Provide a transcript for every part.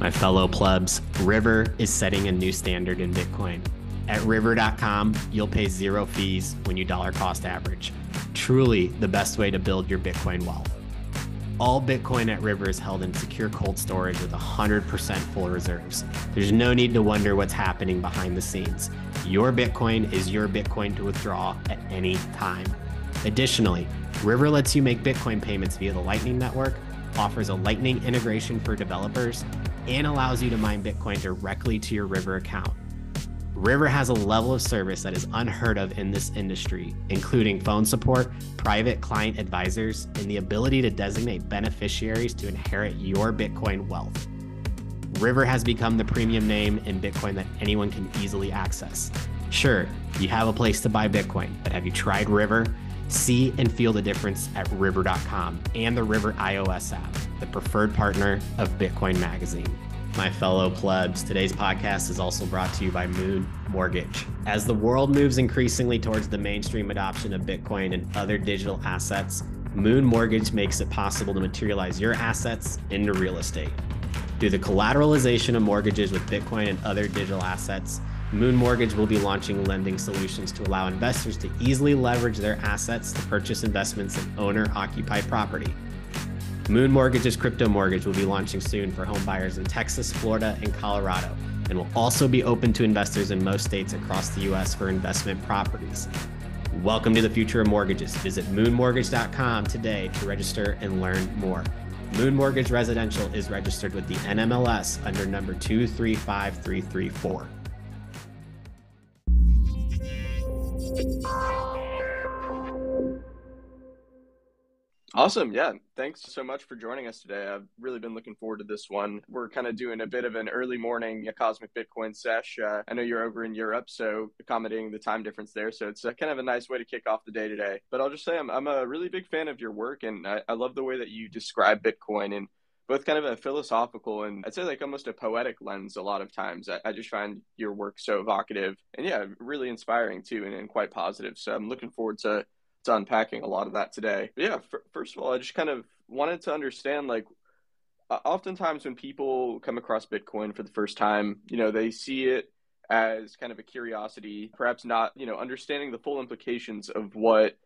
My fellow plebs, River is setting a new standard in Bitcoin. At river.com, you'll pay zero fees when you dollar cost average. Truly the best way to build your Bitcoin wealth. All Bitcoin at River is held in secure cold storage with 100% full reserves. There's no need to wonder what's happening behind the scenes. Your Bitcoin is your Bitcoin to withdraw at any time. Additionally, River lets you make Bitcoin payments via the Lightning Network, offers a Lightning integration for developers, and allows you to mine Bitcoin directly to your River account. River has a level of service that is unheard of in this industry, including phone support, private client advisors, and the ability to designate beneficiaries to inherit your Bitcoin wealth. River has become the premium name in Bitcoin that anyone can easily access. Sure, you have a place to buy Bitcoin, but have you tried River? See and feel the difference at river.com and the River iOS app, the preferred partner of Bitcoin Magazine my fellow plebs. Today's podcast is also brought to you by Moon Mortgage. As the world moves increasingly towards the mainstream adoption of Bitcoin and other digital assets, Moon Mortgage makes it possible to materialize your assets into real estate. Through the collateralization of mortgages with Bitcoin and other digital assets, Moon Mortgage will be launching lending solutions to allow investors to easily leverage their assets to purchase investments in owner occupied property Moon Mortgage's crypto mortgage will be launching soon for home buyers in Texas, Florida, and Colorado, and will also be open to investors in most states across the U.S. for investment properties. Welcome to the future of mortgages. Visit moonmortgage.com today to register and learn more. Moon Mortgage Residential is registered with the NMLS under number 235334. Awesome. Yeah. Thanks so much for joining us today. I've really been looking forward to this one. We're kind of doing a bit of an early morning Cosmic Bitcoin sesh. Uh, I know you're over in Europe, so accommodating the time difference there. So it's a, kind of a nice way to kick off the day today. But I'll just say I'm, I'm a really big fan of your work, and I, I love the way that you describe Bitcoin and both kind of a philosophical and I'd say like almost a poetic lens a lot of times. I, I just find your work so evocative and yeah, really inspiring too and, and quite positive. So I'm looking forward to to unpacking a lot of that today. But yeah, f- first of all, I just kind of wanted to understand like oftentimes when people come across Bitcoin for the first time, you know, they see it as kind of a curiosity, perhaps not, you know, understanding the full implications of what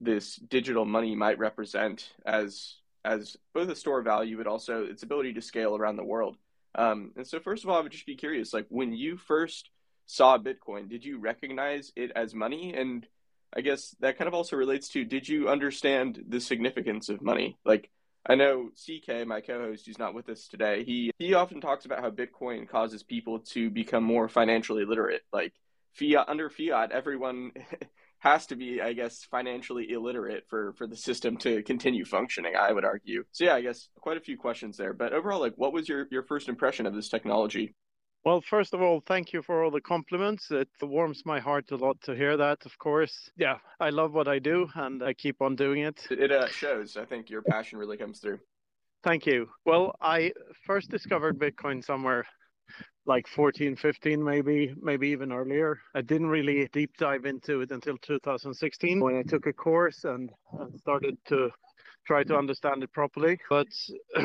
this digital money might represent as as both a store of value but also its ability to scale around the world. Um, and so first of all, I would just be curious, like when you first saw Bitcoin, did you recognize it as money? And I guess that kind of also relates to did you understand the significance of money? Like I know CK, my co-host, who's not with us today, he he often talks about how Bitcoin causes people to become more financially literate. Like fiat under fiat, everyone has to be, I guess, financially illiterate for for the system to continue functioning. I would argue. So yeah, I guess quite a few questions there. But overall, like, what was your your first impression of this technology? Well, first of all, thank you for all the compliments. It warms my heart a lot to hear that, of course. Yeah, I love what I do and I keep on doing it. It uh, shows. I think your passion really comes through. Thank you. Well, I first discovered Bitcoin somewhere like 14, 15, maybe, maybe even earlier. I didn't really deep dive into it until 2016 when I took a course and, and started to try to understand it properly. But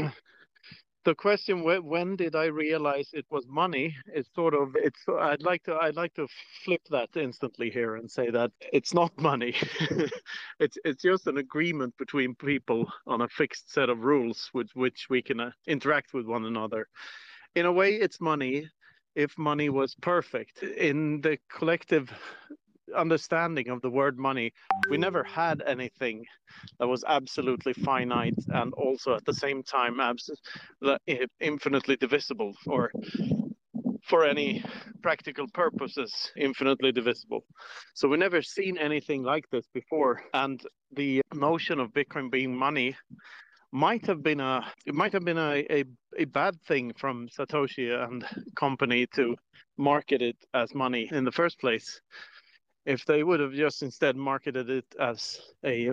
the question when did I realize it was money It's sort of it's I'd like to I'd like to flip that instantly here and say that it's not money. it's it's just an agreement between people on a fixed set of rules with which we can uh, interact with one another. In a way, it's money if money was perfect. In the collective understanding of the word money, we never had anything that was absolutely finite and also at the same time abs- infinitely divisible or for any practical purposes infinitely divisible. So we never seen anything like this before. And the notion of bitcoin being money might have been a it might have been a, a, a bad thing from satoshi and company to market it as money in the first place if they would have just instead marketed it as a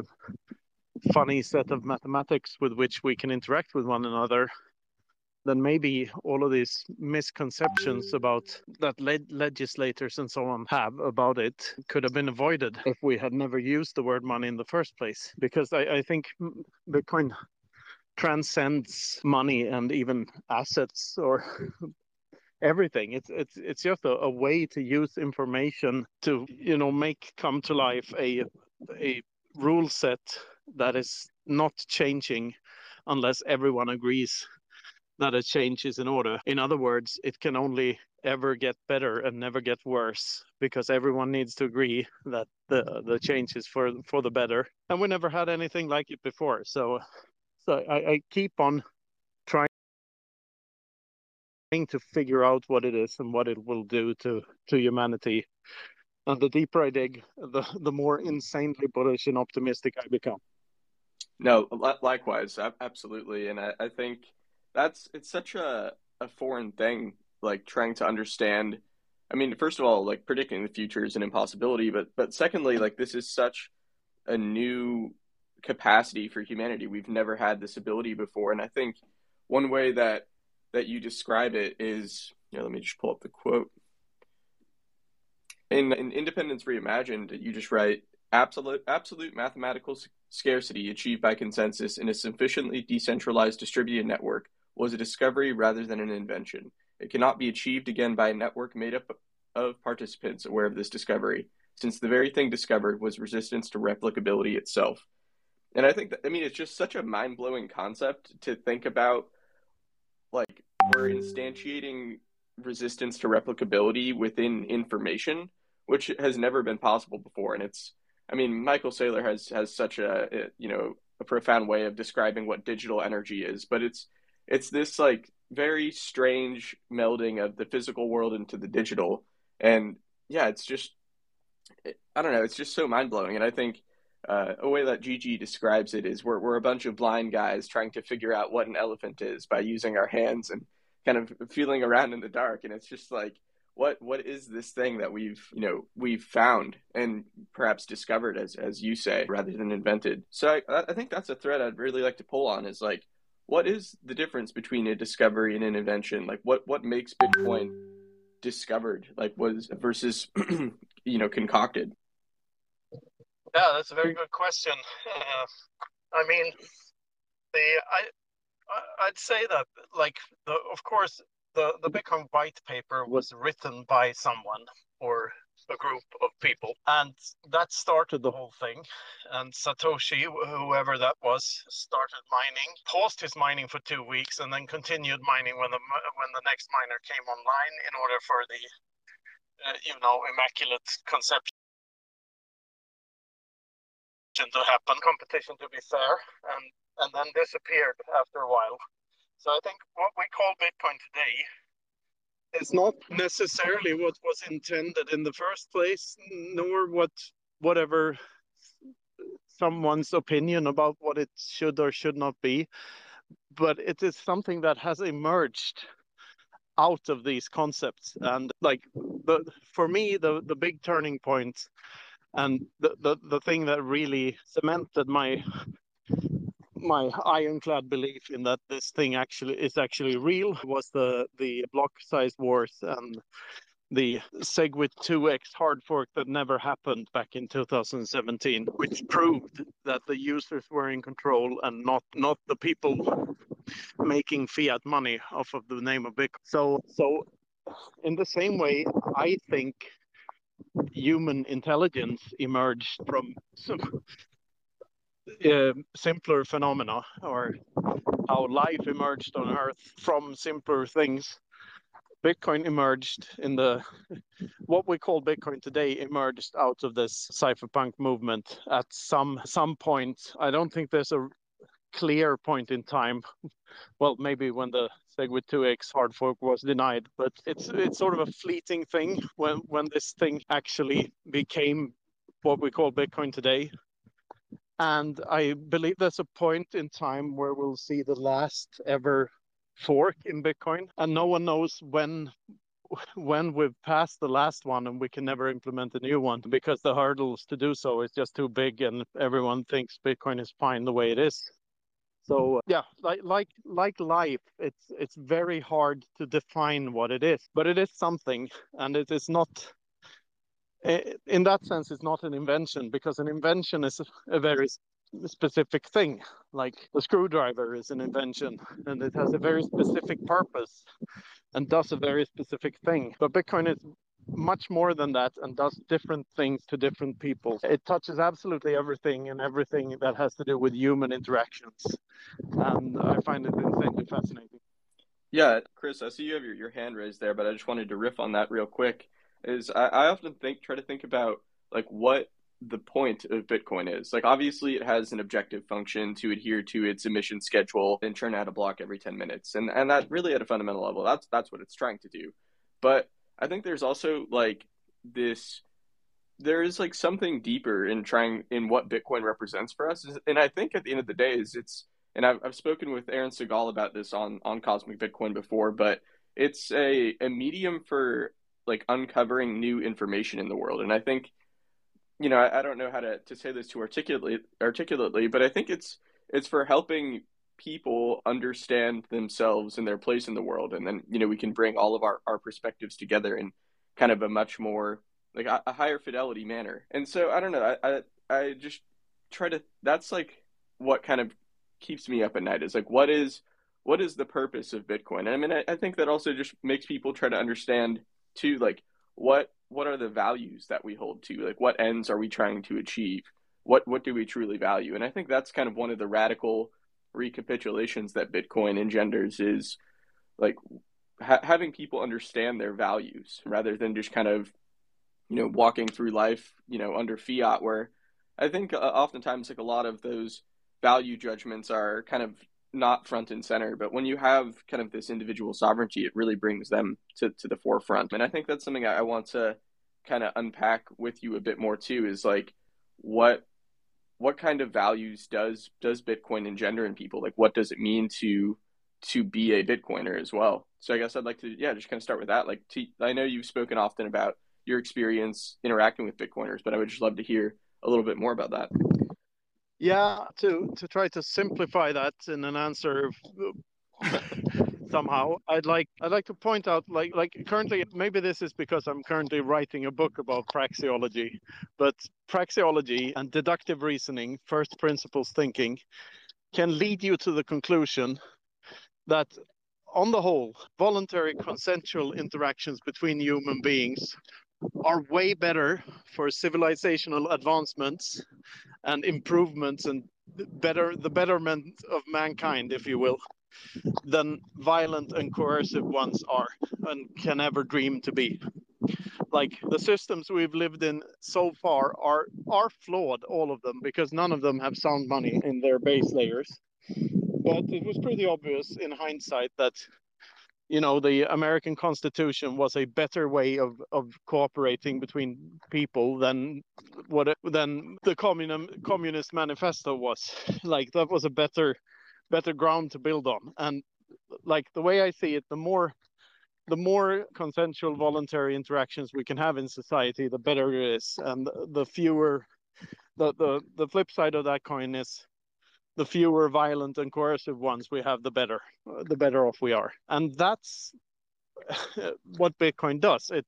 funny set of mathematics with which we can interact with one another, then maybe all of these misconceptions about that le- legislators and so on have about it could have been avoided if we had never used the word money in the first place. Because I, I think Bitcoin transcends money and even assets or everything. It's it's it's just a, a, way to use information to you know make come to life a a rule set that is not changing unless everyone agrees that a change is in order. In other words it can only ever get better and never get worse because everyone needs to agree that the the change is for for the better. And we never had anything like it before. So so I, I keep on to figure out what it is and what it will do to to humanity. And the deeper i dig the the more insanely bullish and optimistic i become. No likewise absolutely. And i, I think that's it's such a, a foreign thing like trying to understand i mean first of all like predicting the future is an impossibility but but secondly like this is such a new capacity for humanity. We've never had this ability before. And i think one way that that you describe it is you know, let me just pull up the quote in, in independence reimagined you just write absolute absolute mathematical scarcity achieved by consensus in a sufficiently decentralized distributed network was a discovery rather than an invention it cannot be achieved again by a network made up of participants aware of this discovery, since the very thing discovered was resistance to replicability itself. And I think that, I mean, it's just such a mind blowing concept to think about. Like, we're instantiating resistance to replicability within information, which has never been possible before. And it's, I mean, Michael Saylor has, has such a, you know, a profound way of describing what digital energy is, but it's, it's this like very strange melding of the physical world into the digital. And yeah, it's just, I don't know, it's just so mind blowing. And I think uh, a way that Gigi describes it is we're, we're a bunch of blind guys trying to figure out what an elephant is by using our hands and kind of feeling around in the dark. And it's just like, what what is this thing that we've you know we've found and perhaps discovered as as you say rather than invented so i i think that's a thread i'd really like to pull on is like what is the difference between a discovery and an invention? Like what what makes Bitcoin discovered? Like was versus you know concocted? Yeah, that's a very good question. Uh, I mean, the I I'd say that like the of course the the Bitcoin white paper was written by someone or a group of people. And that started the whole thing. And Satoshi, whoever that was, started mining, paused his mining for two weeks, and then continued mining when the when the next miner came online in order for the uh, you know immaculate conception to happen, competition to be fair, and and then disappeared after a while. So I think what we call Bitcoin today is not necessarily what was intended in the first place, nor what whatever someone's opinion about what it should or should not be, but it is something that has emerged out of these concepts. And like the for me, the the big turning point and the, the, the thing that really cemented my my ironclad belief in that this thing actually is actually real was the the block size wars and the SegWit 2x hard fork that never happened back in 2017, which proved that the users were in control and not not the people making fiat money off of the name of Bitcoin. So so in the same way, I think human intelligence emerged from some uh, simpler phenomena or how life emerged on earth from simpler things. Bitcoin emerged in the what we call bitcoin today emerged out of this cypherpunk movement at some some point. I don't think there's a clear point in time. Well maybe when the segwit 2x hard fork was denied but it's it's sort of a fleeting thing when when this thing actually became what we call bitcoin today and I believe there's a point in time where we'll see the last ever fork in Bitcoin, and no one knows when when we've passed the last one and we can never implement a new one because the hurdles to do so is just too big and everyone thinks Bitcoin is fine the way it is. Mm-hmm. So uh, yeah, like like like life, it's it's very hard to define what it is, but it is something, and it is not in that sense, it's not an invention because an invention is a very specific thing. Like the screwdriver is an invention and it has a very specific purpose and does a very specific thing. But Bitcoin is much more than that and does different things to different people. It touches absolutely everything and everything that has to do with human interactions. And I find it insanely fascinating. Yeah, Chris, I see you have your, your hand raised there, but I just wanted to riff on that real quick. Is I, I often think try to think about like what the point of Bitcoin is. Like obviously it has an objective function to adhere to its emission schedule and churn out a block every 10 minutes. And and that really at a fundamental level, that's that's what it's trying to do. But I think there's also like this there is like something deeper in trying in what Bitcoin represents for us. And I think at the end of the day is it's and I've, I've spoken with Aaron Segal about this on on Cosmic Bitcoin before, but it's a, a medium for like uncovering new information in the world. And I think, you know, I, I don't know how to, to say this too articulately articulately, but I think it's it's for helping people understand themselves and their place in the world. And then you know we can mm-hmm. bring all of our, our perspectives together in kind of a much more like a, a higher fidelity manner. And so i don't know I, I i just try to that's like what kind of keeps me up at night is like what is what is the purpose of bitcoin? And i mean I, I think that also just makes people try to understand too like what what are the values that we hold to? Like what ends are we trying to achieve? What what do we truly value? And i think that's kind of one of the radical recapitulations that Bitcoin engenders is like ha- having people understand their values rather than just kind of you know walking through life you know under fiat where I think uh, oftentimes like a lot of those value judgments are kind of not front and center but when you have kind of this individual sovereignty it really brings them to, to the forefront. And I think that's something I want to kind of unpack with you a bit more too is like what what kind of values does does Bitcoin engender in people? Like, what does it mean to to be a Bitcoiner as well? So I guess I'd like to yeah just kind of start with that. Like, to, I know you've spoken often about your experience interacting with Bitcoiners, but I would just love to hear a little bit more about that. Yeah, to to try to simplify that in an answer somehow i'd like i'd like to point out like like currently maybe this is because i'm currently writing a book about praxeology but praxeology and deductive reasoning first principles thinking can lead you to the conclusion that on the whole voluntary consensual interactions between human beings are way better for civilizational advancements and improvements and better the betterment of mankind if you will than violent and coercive ones are and can ever dream to be. Like the systems we've lived in so far are are flawed, all of them, because none of them have sound money in their base layers. But it was pretty obvious in hindsight that you know the American Constitution was a better way of, of cooperating between people than what than the communist communist manifesto was. Like that was a better better ground to build on. And like the way I see it, the more the more consensual voluntary interactions we can have in society, the better it is. And the fewer the, the the flip side of that coin is the fewer violent and coercive ones we have, the better, the better off we are. And that's what Bitcoin does. It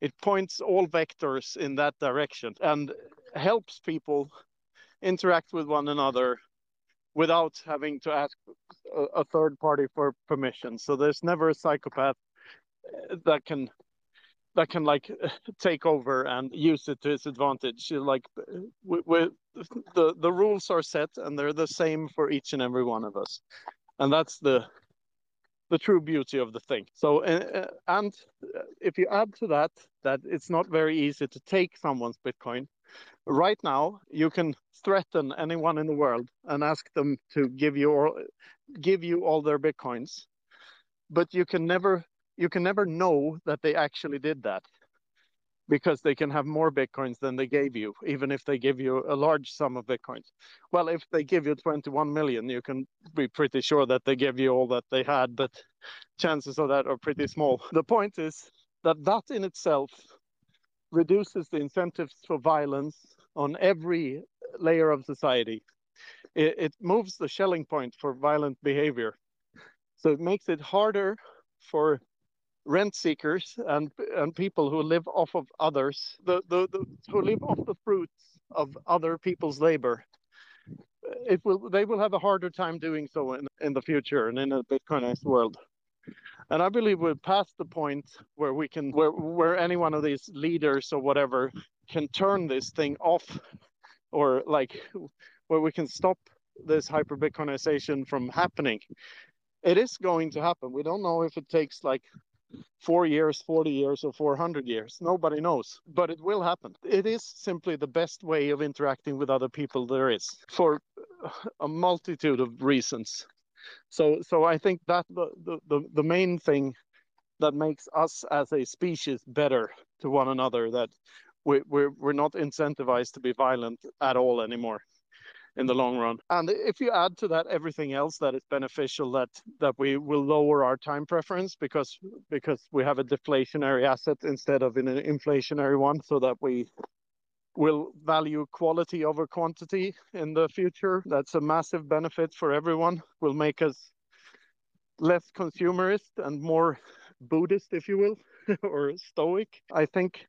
it points all vectors in that direction and helps people interact with one another without having to ask a, a third party for permission. So there's never a psychopath uh, that can that can like take over and use it to its advantage. Like we, the the rules are set and they're the same for each and every one of us, and that's the the true beauty of the thing. So uh, and if you add to that that it's not very easy to take someone's Bitcoin, right now you can threaten anyone in the world and ask them to give you all, give you all their bitcoins. But you can never you can never know that they actually did that because they can have more bitcoins than they gave you even if they give you a large sum of bitcoins. Well if they give you 21 million you can be pretty sure that they gave you all that they had but chances of that are pretty small. The point is that that in itself reduces the incentives for violence on every layer of society. It, it moves the Schelling point for violent behavior. So it makes it harder for rent seekers and and people who live off of others, the, the, the who live off the fruits of other people's labor, it will they will have a harder time doing so in, in the future and in a Bitcoinized world. And I believe we're past the point where we can where where any one of these leaders or whatever can turn this thing off or like where we can stop this hyper Bitcoinization from happening. It is going to happen. We don't know if it takes like four years, 40 years, or 400 years. Nobody knows, but it will happen. It is simply the best way of interacting with other people there is for a multitude of reasons. So, so I think that the, the, the main thing that makes us as a species better to one another that we, we're, we're not incentivized to be violent at all anymore in the long run. And if you add to that everything else that is beneficial, that that we will lower our time preference because because we have a deflationary asset instead of an inflationary one, so that we will value quality over quantity in the future. That's a massive benefit for everyone. Will make us less consumerist and more Buddhist, if you will, or stoic. I think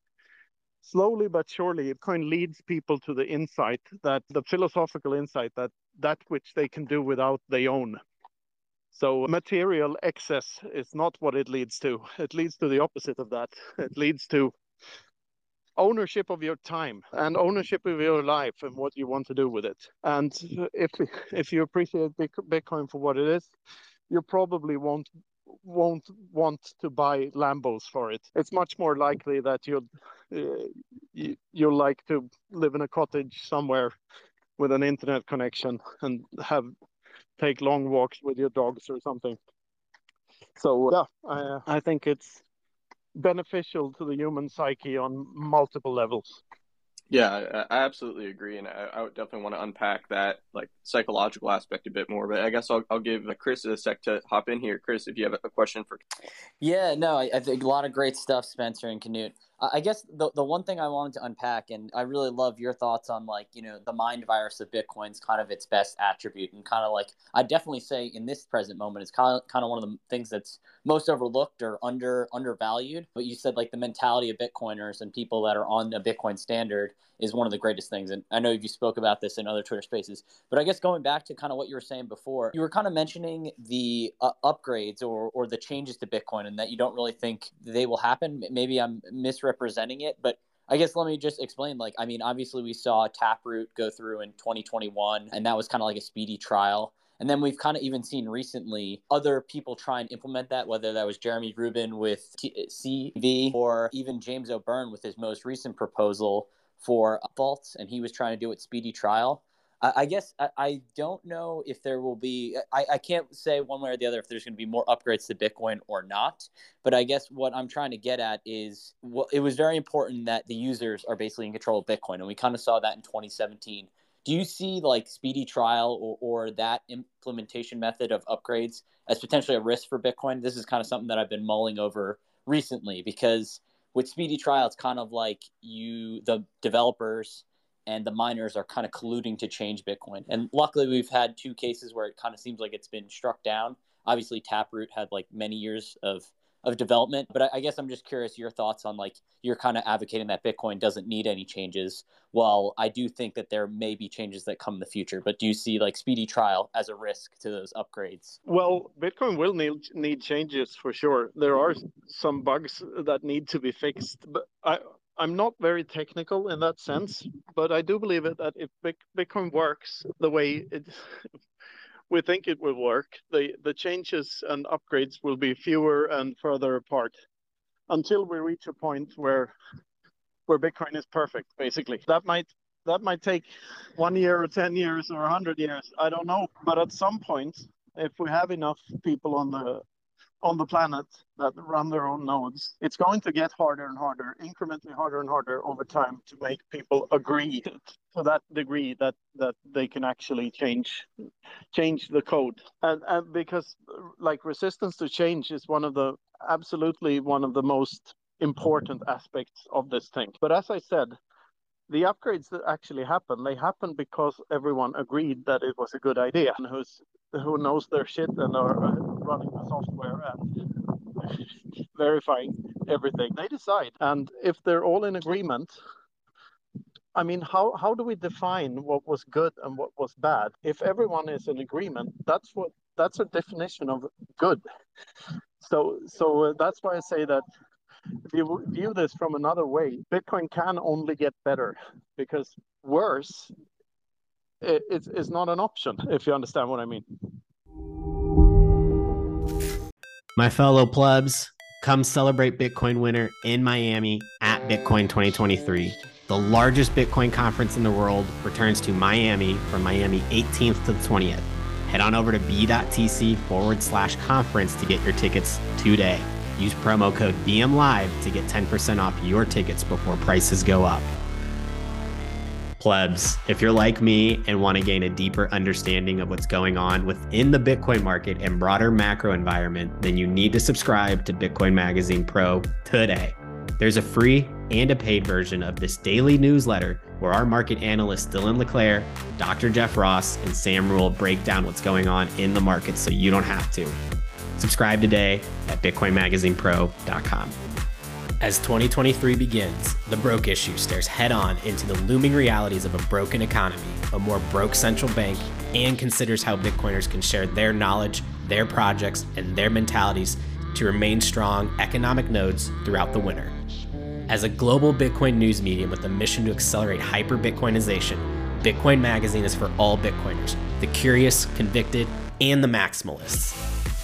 slowly but surely it kind of leads people to the insight that the philosophical insight that that which they can do without they own. So material excess is not what it leads to. It leads to the opposite of that. It leads to ownership of your time and ownership of your life and what you want to do with it. And if if you appreciate Bitcoin for what it is, you probably won't won't want to buy Lambos for it. It's much more likely that you'll uh, you, you'll like to live in a cottage somewhere with an internet connection and have take long walks with your dogs or something. So yeah, I, I think it's beneficial to the human psyche on multiple levels. Yeah, I absolutely agree, and I, I definitely want to unpack that like psychological aspect a bit more. But I guess I'll I'll give uh, Chris a sec to hop in here. Chris, if you have a question for. Yeah, no, I, I think a lot of great stuff, Spencer and Knut. I guess the the one thing I wanted to unpack, and I really love your thoughts on like you know the mind virus of Bitcoin's kind of its best attribute, and kind of like I definitely say in this present moment, it's kind of kind of one of the things that's most overlooked or under undervalued. But you said like the mentality of Bitcoiners and people that are on a Bitcoin standard is one of the greatest things. And I know you spoke about this in other Twitter spaces, but I guess going back to kind of what you were saying before, you were kind of mentioning the uh, upgrades or, or the changes to Bitcoin and that you don't really think they will happen. Maybe I'm misrepresenting it, but I guess let me just explain. Like, I mean, obviously we saw Taproot go through in 2021, and that was kind of like a speedy trial. And then we've kind of even seen recently other people try and implement that, whether that was Jeremy Rubin with T- CV or even James O'Beirne with his most recent proposal for vaults, and he was trying to do it speedy trial. I, guess I, I, don't know if there will be. I, I can't say one way or the other if there's going to be more upgrades to Bitcoin or not. But I guess what I'm trying to get at is, well, it was very important that the users are basically in control of Bitcoin, and we kind of saw that in 2017. Do you see like speedy trial or, or that implementation method of upgrades as potentially a risk for Bitcoin? This is kind of something that I've been mulling over recently because with speedy trial it's kind of like you the developers and the miners are kind of colluding to change bitcoin and luckily we've had two cases where it kind of seems like it's been struck down obviously taproot had like many years of of development. But I, I, guess I'm just curious your thoughts on like you're kind of advocating that Bitcoin doesn't need any changes. Well, I do think that there may be changes that come in the future. But do you see like speedy trial as a risk to those upgrades? Well, Bitcoin will need need changes for sure. There are some bugs that need to be fixed, but I. I'm not very technical in that sense, but I do believe it that if Bitcoin works the way it we think it will work. The the changes and upgrades will be fewer and further apart until we reach a point where where Bitcoin is perfect, basically. That might that might take one year or 10 years or a 100 years. I don't know. But at some point, if we have enough people on the on the planet that run their own nodes, it's going to get harder and harder, incrementally harder and harder over time to make people agree to that degree that that they can actually change change the code. And, and because like resistance to change is one of the absolutely one of the most important aspects of this thing. But as I said, the upgrades that actually happen, they happen because everyone agreed that it was a good idea and who's who knows their shit and are running the software and verifying everything. They decide. And if they're all in agreement, I mean, how how do we define what was good and what was bad? If everyone is in agreement, that's what that's a definition of good. So so uh, that's why I say that if you view this from another way, Bitcoin can only get better because worse it, it's, it's not an option, if you understand what I mean. My fellow plebs, come celebrate Bitcoin Winter in Miami at Bitcoin 2023. The largest Bitcoin conference in the world returns to Miami from Miami 18th to the 20th. Head on over to b.tc forward slash conference to get your tickets today. Use promo code BMLive to get 10% off your tickets before prices go up. Plebs, if you're like me and want to gain a deeper understanding of what's going on within the Bitcoin market and broader macro environment, then you need to subscribe to Bitcoin Magazine Pro today. There's a free and a paid version of this daily newsletter where our market analysts Dylan LeClaire, Dr. Jeff Ross, and Sam Rule break down what's going on in the market so you don't have to. Subscribe today at BitcoinMagazinePro.com. As 2023 begins, the broke issue stares head on into the looming realities of a broken economy, a more broke central bank, and considers how Bitcoiners can share their knowledge, their projects, and their mentalities to remain strong economic nodes throughout the winter. As a global Bitcoin news medium with a mission to accelerate hyper Bitcoinization, Bitcoin Magazine is for all Bitcoiners the curious, convicted, and the maximalists.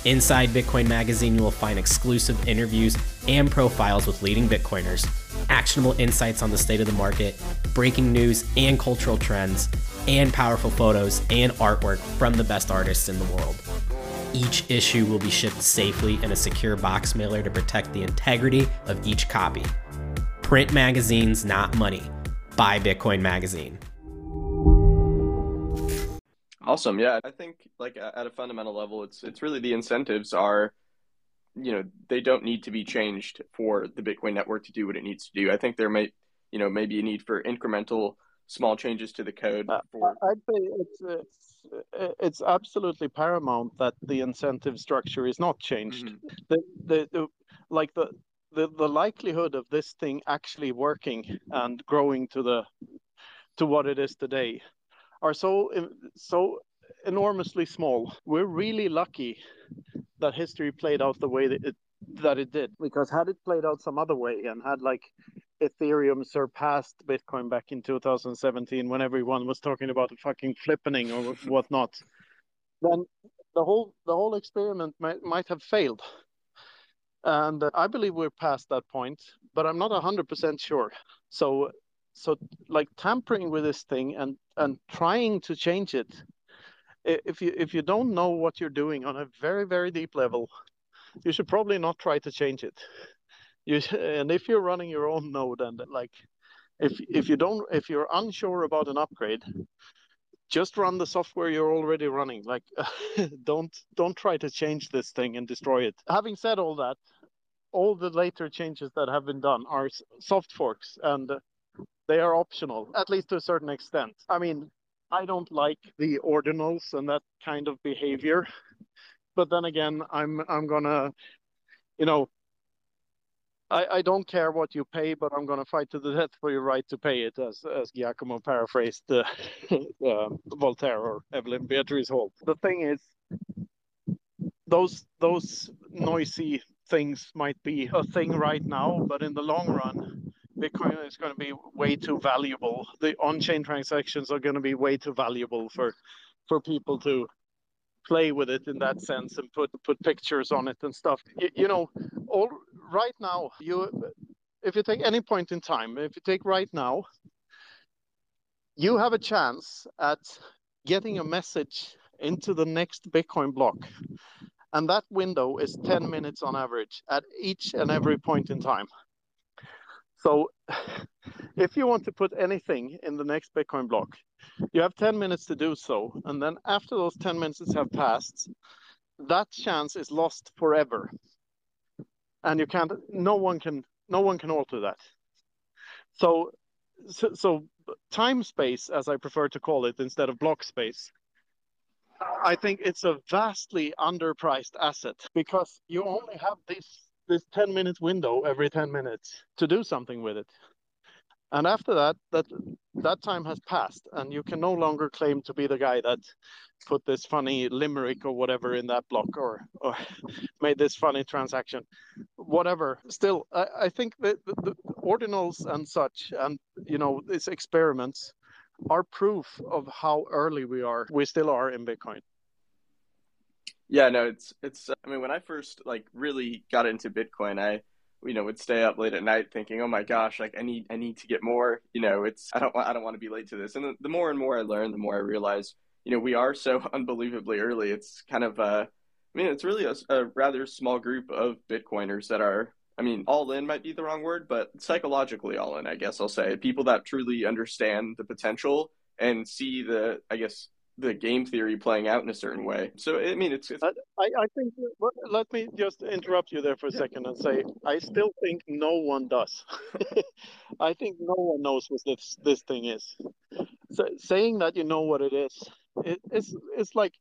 Inside Bitcoin Magazine, you will find exclusive interviews and profiles with leading Bitcoiners, actionable insights on the state of the market, breaking news and cultural trends, and powerful photos and artwork from the best artists in the world. Each issue will be shipped safely in a secure box mailer to protect the integrity of each copy. Print magazines, not money. Buy Bitcoin Magazine. Awesome. Yeah, I think like at a fundamental level, it's it's really the incentives are, you know, they don't need to be changed for the Bitcoin network to do what it needs to do. I think there may, you know, maybe a need for incremental small changes to the code. Uh. I'd say it's, it's it's absolutely paramount that the incentive structure is not changed. Mm-hmm. The, the the like the the the likelihood of this thing actually working and growing to the to what it is today are so so enormously small. We're really lucky that history played out the way that it that it did because had it played out some other way and had like Ethereum surpassed Bitcoin back in 2017 when everyone was talking about fucking flippening or whatnot, then the whole the whole experiment might might have failed. And uh, I believe we're past that point, but I'm not 100% sure. So so like tampering with this thing and and trying to change it if you if you don't know what you're doing on a very very deep level you should probably not try to change it. You and if you're running your own node and like if if you don't if you're unsure about an upgrade just run the software you're already running. Like don't don't try to change this thing and destroy it. Having said all that all the later changes that have been done are soft forks and they are optional, at least to a certain extent. I mean, I don't like the ordinals and that kind of behavior, but then again, I'm I'm gonna, you know, I, I don't care what you pay, but I'm gonna fight to the death for your right to pay it, as as Giacomo paraphrased uh, uh, Voltaire or Evelyn Beatrice Hall. The thing is, those those noisy things might be a thing right now, but in the long run, Bitcoin is going to be way too valuable. The on-chain transactions are going to be way too valuable for for people to play with it in that sense and put put pictures on it and stuff. You, you know, all right now, you if you take any point in time, if you take right now, you have a chance at getting a message into the next Bitcoin block. And that window is 10 minutes on average at each and every point in time. So if you want to put anything in the next Bitcoin block, you have 10 minutes to do so. And then after those 10 minutes have passed, that chance is lost forever. And you can't, no one can, no one can alter that. So, so, so time space, as I prefer to call it, instead of block space, I think it's a vastly underpriced asset because you only have this this 10 minute window every 10 minutes to do something with it And after that, that that time has passed, and you can no longer claim to be the guy that put this funny limerick or whatever in that block or, or made this funny transaction, whatever. Still, I, I think that the, the ordinals and such, and you know, these experiments are proof of how early we are. We still are in Bitcoin. Yeah, no, it's it's. I mean, when I first like really got into Bitcoin, I you know would stay up late at night thinking, oh my gosh, like I need I need to get more. You know, it's I don't I don't want to be late to this. And the, the more and more I learn, the more I realize, you know, we are so unbelievably early. It's kind of uh, I mean, it's really a, a rather small group of Bitcoiners that are I mean, all in might be the wrong word, but psychologically all in, I guess I'll say. People that truly understand the potential and see the, I guess, the game theory playing out in a certain way. So, I mean, it's. it's... I, I think, let me just interrupt you there for a second and say, I still think no one does. I think no one knows what this, this thing is. So, saying that you know what it is, it, it's, it's like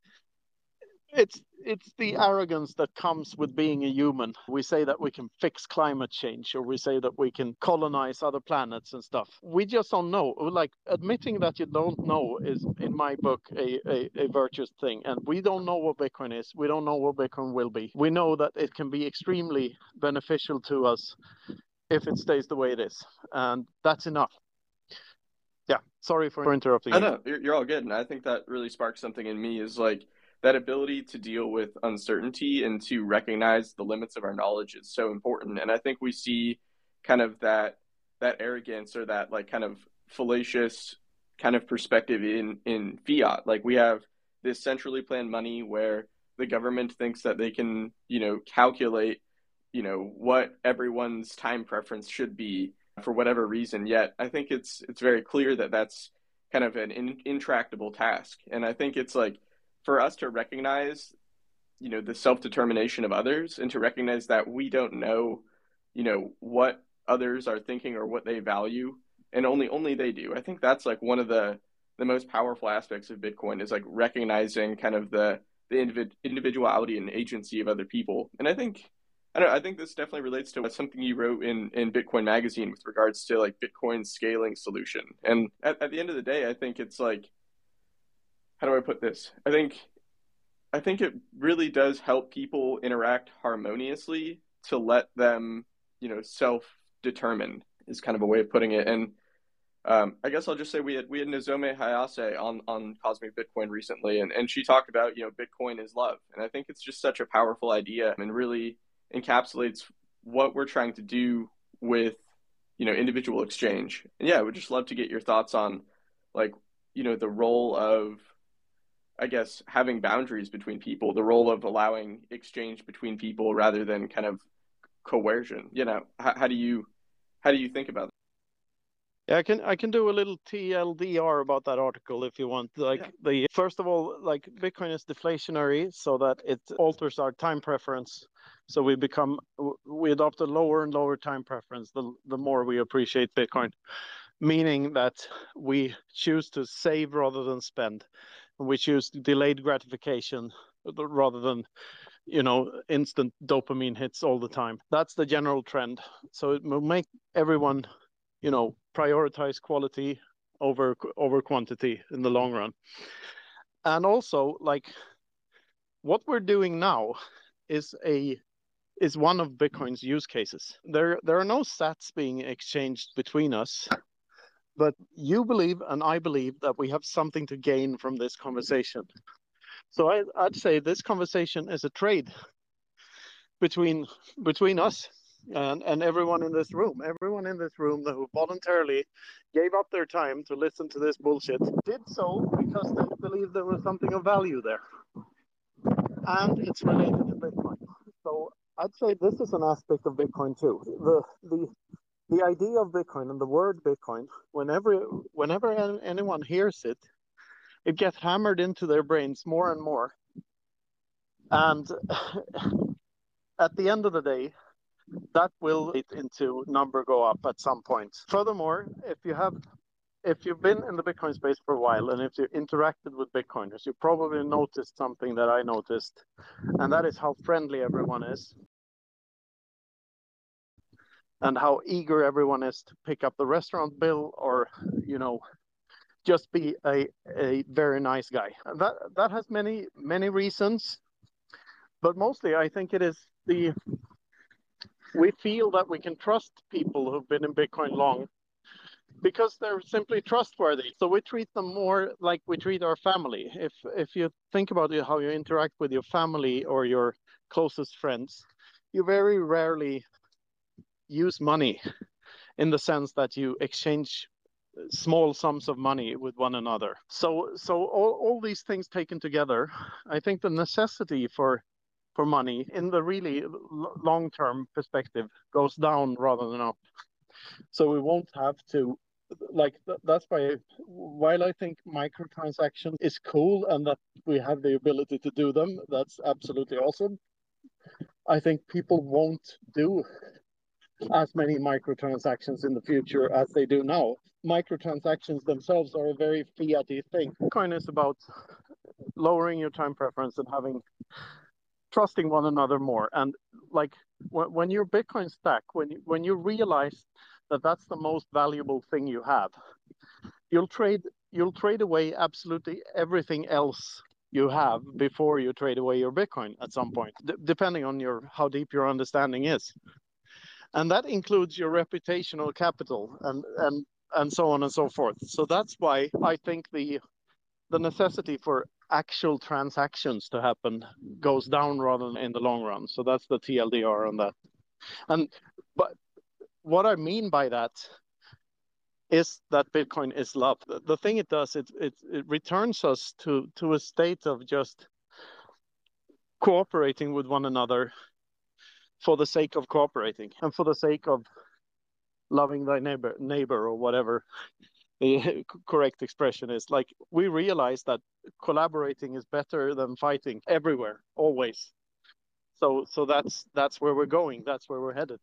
it's it's the arrogance that comes with being a human. We say that we can fix climate change or we say that we can colonize other planets and stuff. We just don't know. Like admitting that you don't know is in my book a, a, a virtuous thing. And we don't know what Bitcoin is. We don't know what Bitcoin will be. We know that it can be extremely beneficial to us if it stays the way it is. And that's enough. Yeah, sorry for interrupting. I know you're, you're all good, and I think that really sparks something in me. Is like that ability to deal with uncertainty and to recognize the limits of our knowledge is so important. And I think we see kind of that that arrogance or that like kind of fallacious kind of perspective in in fiat. Like we have this centrally planned money where the government thinks that they can, you know, calculate, you know, what everyone's time preference should be for whatever reason. Yet I think it's it's very clear that that's kind of an in, intractable task. And I think it's like for us to recognize you know the self-determination of others and to recognize that we don't know you know what others are thinking or what they value and only only they do i think that's like one of the the most powerful aspects of bitcoin is like recognizing kind of the the individ- individuality and agency of other people and i think I don't I think this definitely relates to something you wrote in, in Bitcoin Magazine with regards to like bitcoin scaling solution. And at, at the end of the day, I think it's like how do I put this? I think I think it really does help people interact harmoniously to let them, you know, self determine is kind of a way of putting it. And um, I guess I'll just say we had we had Nozomi Hayase on on Cosmic Bitcoin recently, and and she talked about you know Bitcoin is love, and I think it's just such a powerful idea and really encapsulates what we're trying to do with you know individual exchange. And yeah, I would just love to get your thoughts on like you know the role of I guess having boundaries between people, the role of allowing exchange between people rather than kind of coercion. You know, how, how do you how do you think about that? Yeah, I can I can do a little TLDR about that article if you want. Like yeah. the first of all, like Bitcoin is deflationary, so that it alters our time preference. So we become we adopt a lower and lower time preference the the more we appreciate Bitcoin, meaning that we choose to save rather than spend we choose delayed gratification uh, rather than you know instant dopamine hits all the time. That's the general trend. So it will make everyone you know prioritize quality over over quantity in the long run. And also like what we're doing now is a is one of bitcoin's use cases. There there are no sats being exchanged between us but you believe and I believe that we have something to gain from this conversation. So I, would say this conversation is a trade between between us and, and everyone in this room. Everyone in this room who voluntarily gave up their time to listen to this bullshit did so because they believed there was something of value there. And it's related to Bitcoin. So I'd say this is an aspect of Bitcoin too. The the the idea of Bitcoin and the word Bitcoin, whenever whenever anyone hears it, it gets hammered into their brains more and more. And at the end of the day, that will lead into number go up at some point. Furthermore, if you have if you've been in the Bitcoin space for a while and if you interacted with Bitcoiners, you probably noticed something that I noticed, and that is how friendly everyone is and how eager everyone is to pick up the restaurant bill or you know just be a, a very nice guy. That that has many many reasons but mostly i think it is the we feel that we can trust people who've been in bitcoin long because they're simply trustworthy. So we treat them more like we treat our family. If if you think about it, how you interact with your family or your closest friends you very rarely use money in the sense that you exchange uh, small sums of money with one another. So so all, all these things taken together, I think the necessity for for money in the really long term perspective goes down rather than up. So we won't have to like that's why while I think microtransaction is cool and that we have the ability to do them, that's absolutely awesome. I think people won't do as many microtransactions in the future as they do now. Microtransactions themselves are a very fiaty thing. Bitcoin is about lowering your time preference and having trusting one another more. And like when, when your Bitcoin stack, when you, when you realize that that's the most valuable thing you have, you'll trade you'll trade away absolutely everything else you have before you trade away your Bitcoin at some point, d- depending on your how deep your understanding is and that includes your reputational capital and and and so on and so forth. So that's why I think the the necessity for actual transactions to happen goes down rather than in the long run. So that's the TLDR on that. And but what I mean by that is that Bitcoin is love. The, the thing it does, it, it it returns us to to a state of just cooperating with one another for the sake of cooperating and for the sake of loving thy neighbor neighbor or whatever the correct expression is. Like we realize that collaborating is better than fighting everywhere always. So so that's that's where we're going. That's where we're headed.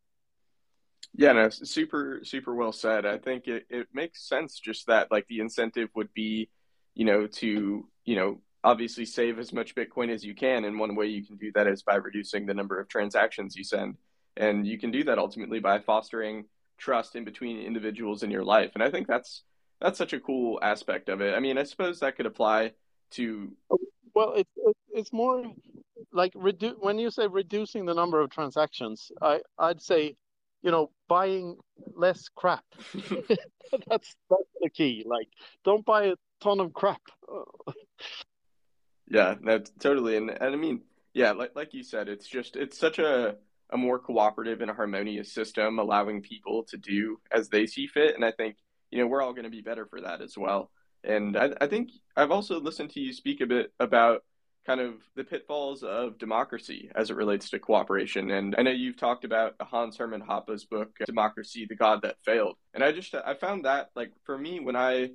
Yeah no super super well said. I think it, it makes sense just that like the incentive would be you know to you know obviously save as much Bitcoin as you can. And one way you can do that is by reducing the number of transactions you send. And you can do that ultimately by fostering trust in between individuals in your life. And I think that's that's such a cool aspect of it. I mean, I suppose that could apply to well, it's it's more like redu- when you say reducing the number of transactions, I I'd say, you know, buying less crap. that's that's the key. Like, don't buy a ton of crap. Yeah, no, totally. And, and I mean, yeah, like like you said, it's just it's such a a more cooperative and a harmonious system, allowing people to do as they see fit. And I think you know we're all going to be better for that as well. And I, I think I've also listened to you speak a bit about kind of the pitfalls of democracy as it relates to cooperation. And I know you've talked about Hans Hermann Hoppe's book, Democracy, the God That Failed. And I just, I found that, like, for me, when I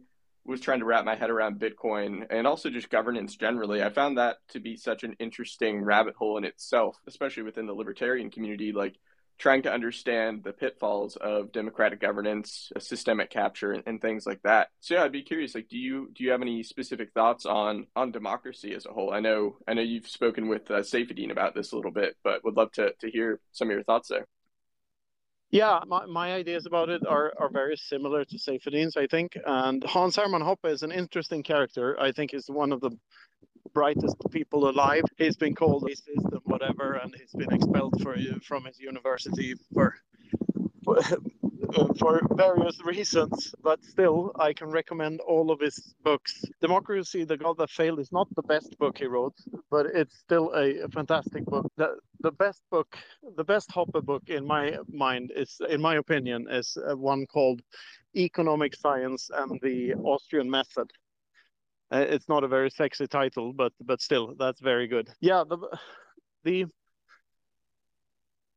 was trying to wrap my head around Bitcoin and also just governance generally, I found that to be such an interesting rabbit hole in itself, especially within the libertarian community, like trying to understand the pitfalls of democratic governance, systemic capture, and, and, things like that. So yeah, I'd be curious, like, do you do you have any specific thoughts on on democracy as a whole? I know I know you've spoken with uh, Saifedean about this a little bit, but would love to to hear some of your thoughts there. Yeah, my, my ideas about it are, are very similar to Saifedean's, I think. And Hans Hermann Hoppe is an interesting character. I think he's one of the brightest people alive. He's been called racist and whatever, and he's been expelled for, from his university for, for various reasons, but still, I can recommend all of his books. Democracy, The God That Failed is not the best book he wrote, but it's still a, a fantastic book. The, the best book, the best Hoppe book in my mind is, in my opinion, is uh, one called Economic Science and the Austrian Method. Uh, it's not a very sexy title, but but still, that's very good. Yeah, the the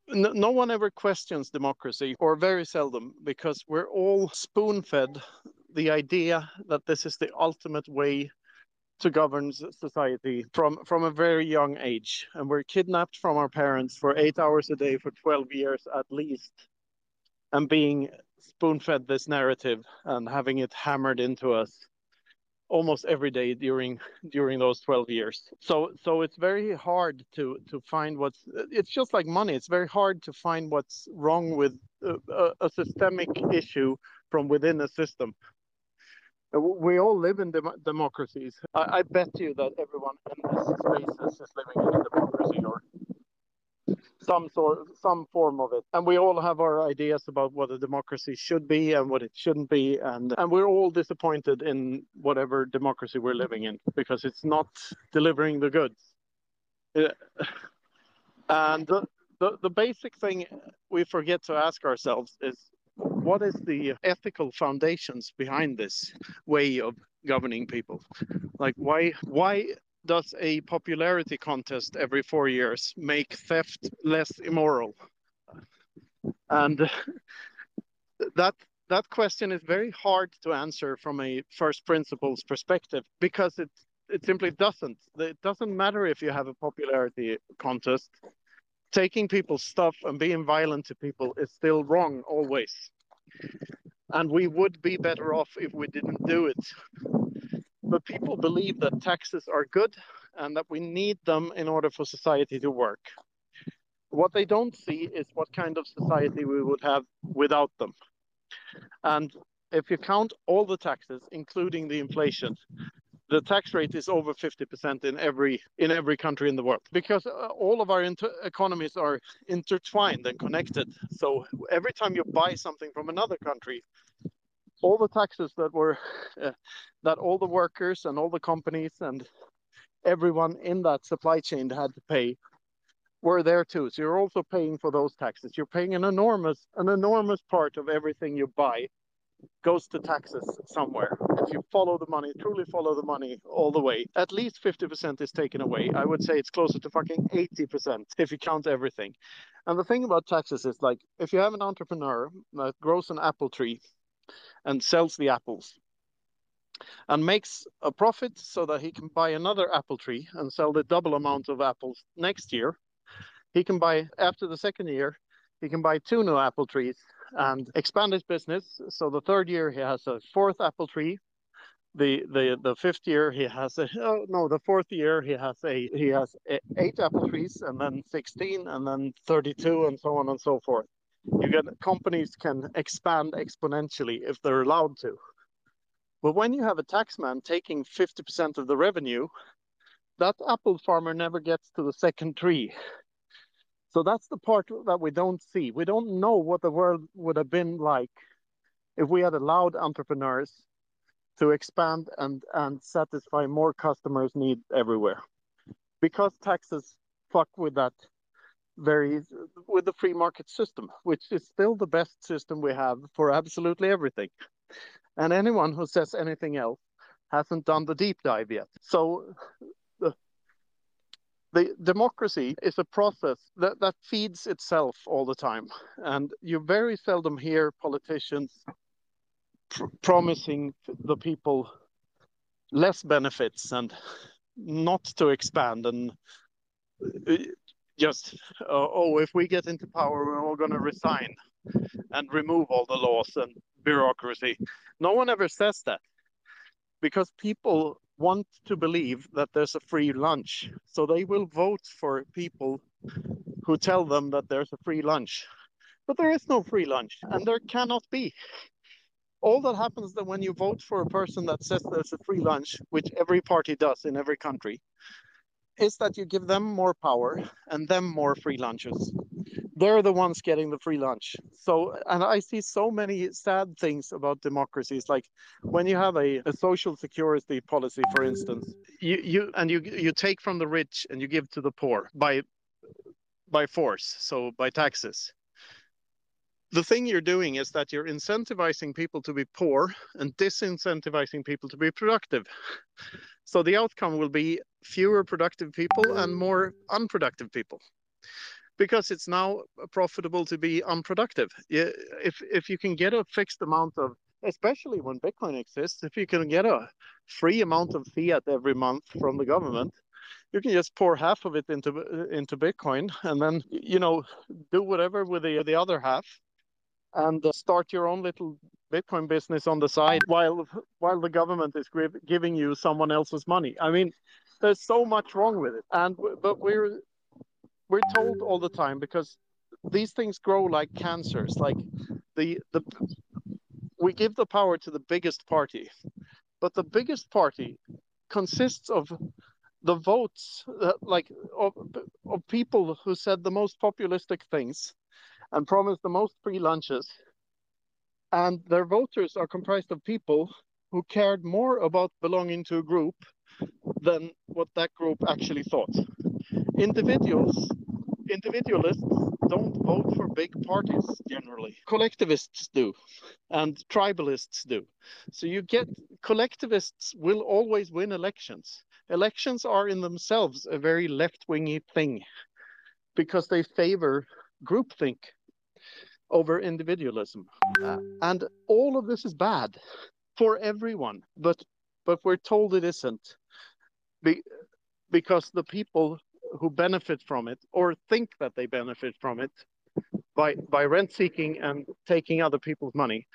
no, no one ever questions democracy, or very seldom, because we're all spoon fed the idea that this is the ultimate way to govern society from from a very young age. And we're kidnapped from our parents for 8 hours a day for 12 years at least and being spoon fed this narrative and having it hammered into us almost every day during during those 12 years. So so it's very hard to to find what's it's just like money. It's very hard to find what's wrong with a, a systemic issue from within a system. Uh, we all live in dem- democracies. I, I bet you that everyone in this space is living in a democracy or some sort some form of it. And we all have our ideas about what a democracy should be and what it shouldn't be. And and we're all disappointed in whatever democracy we're living in because it's not delivering the goods. And the, the, the basic thing we forget to ask ourselves is what is the ethical foundations behind this way of governing people? Like why why does a popularity contest every four years make theft less immoral? And that that question is very hard to answer from a first principles perspective because it it simply doesn't. It doesn't matter if you have a popularity contest. Taking people's stuff and being violent to people is still wrong always. And we would be better off if we didn't do it but people believe that taxes are good and that we need them in order for society to work. What they don't see is what kind of society we would have without them. And if you count all the taxes, including the inflation, the tax rate is over 50% in every in every country in the world because uh, all of our inter- economies are intertwined and connected. So every time you buy something from another country, all the taxes that were uh, that all the workers and all the companies and everyone in that supply chain had to pay were there too. So you're also paying for those taxes. You're paying an enormous an enormous part of everything you buy goes to taxes somewhere. If you follow the money, truly follow the money all the way, at least 50% is taken away. I would say it's closer to fucking 80% if you count everything. And the thing about taxes is like if you have an entrepreneur that grows an apple tree and sells the apples and makes a profit so that he can buy another apple tree and sell the double amount of apples next year. He can buy, after the second year, he can buy two new apple trees and expand his business. So the third year, he has a fourth apple tree. The, the the fifth year he has a oh, no the fourth year he has a he has eight apple trees and then 16 and then 32 and so on and so forth you get companies can expand exponentially if they're allowed to. But when you have a taxman taking 50% of the revenue, that apple farmer never gets to the second tree. So that's the part that we don't see. We don't know what the world would have been like if we had allowed entrepreneurs to expand and, and satisfy more customers' needs everywhere. Because taxes fuck with that very with the free market system, which is still the best system we have for absolutely everything. And anyone who says anything else hasn't done the deep dive yet. So the, the democracy is a process that, that feeds itself all the time. And you very seldom hear politicians pr- promising the people less benefits and not to expand and uh, just uh, oh if we get into power we're all going to resign and remove all the laws and bureaucracy. No one ever says that because people want to believe that there's a free lunch. So they will vote for people who tell them that there's a free lunch. But there is no free lunch and there cannot be. All that happens is that when you vote for a person that says there's a free lunch which every party does in every country is that you give them more power and them more free lunches. They're the ones getting the free lunch. So, and I see so many sad things about democracies. Like when you have a, a social security policy, for instance, you, you and you you take from the rich and you give to the poor by by force, so by taxes. The thing you're doing is that you're incentivizing people to be poor and disincentivizing people to be productive. So the outcome will be fewer productive people and more unproductive people because it's now profitable to be unproductive. If if you can get a fixed amount of, especially when Bitcoin exists, if you can get a free amount of fiat every month from the government, you can just pour half of it into into Bitcoin and then you know do whatever with the the other half, and uh, start your own little Bitcoin business on the side while while the government is giving you someone else's money. I mean, there's so much wrong with it, and but we're we're told all the time because these things grow like cancers. Like the the we give the power to the biggest party, but the biggest party consists of the votes uh, like of, of people who said the most populistic things and promised the most free lunches and their voters are comprised of people who cared more about belonging to a group than what that group actually thought individuals individualists don't vote for big parties generally. Collectivists do, and tribalists do. So you get collectivists will always win elections. Elections are in themselves a very left wingy thing because they favor groupthink over individualism. Uh, and all of this is bad for everyone, but but we're told it isn't. Be, because the people who benefit from it or think that they benefit from it by by rent seeking and taking other people's money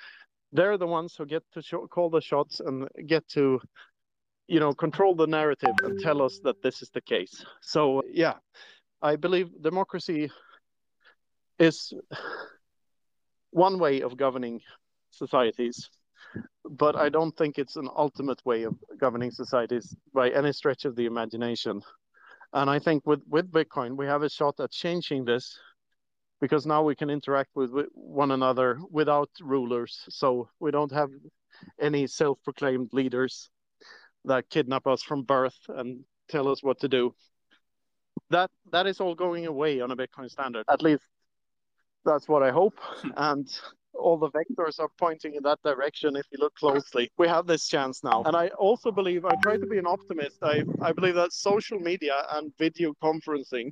they're the ones who get to call the shots and get to you know control the narrative and tell us that this is the case. So yeah i believe democracy is one way of governing societies but i don't think it's an ultimate way of governing societies by any stretch of the imagination and I think with, with Bitcoin, we have a shot at changing this because now we can interact with, with one another without rulers. So we don't have any self proclaimed leaders that kidnap us from birth and tell us what to do. That that is all going away on a Bitcoin standard. At least that's what I hope. and all the vectors are pointing in that direction if you look closely. We have this chance now. And I also believe, I try to be an optimist. I, I believe that social media and video conferencing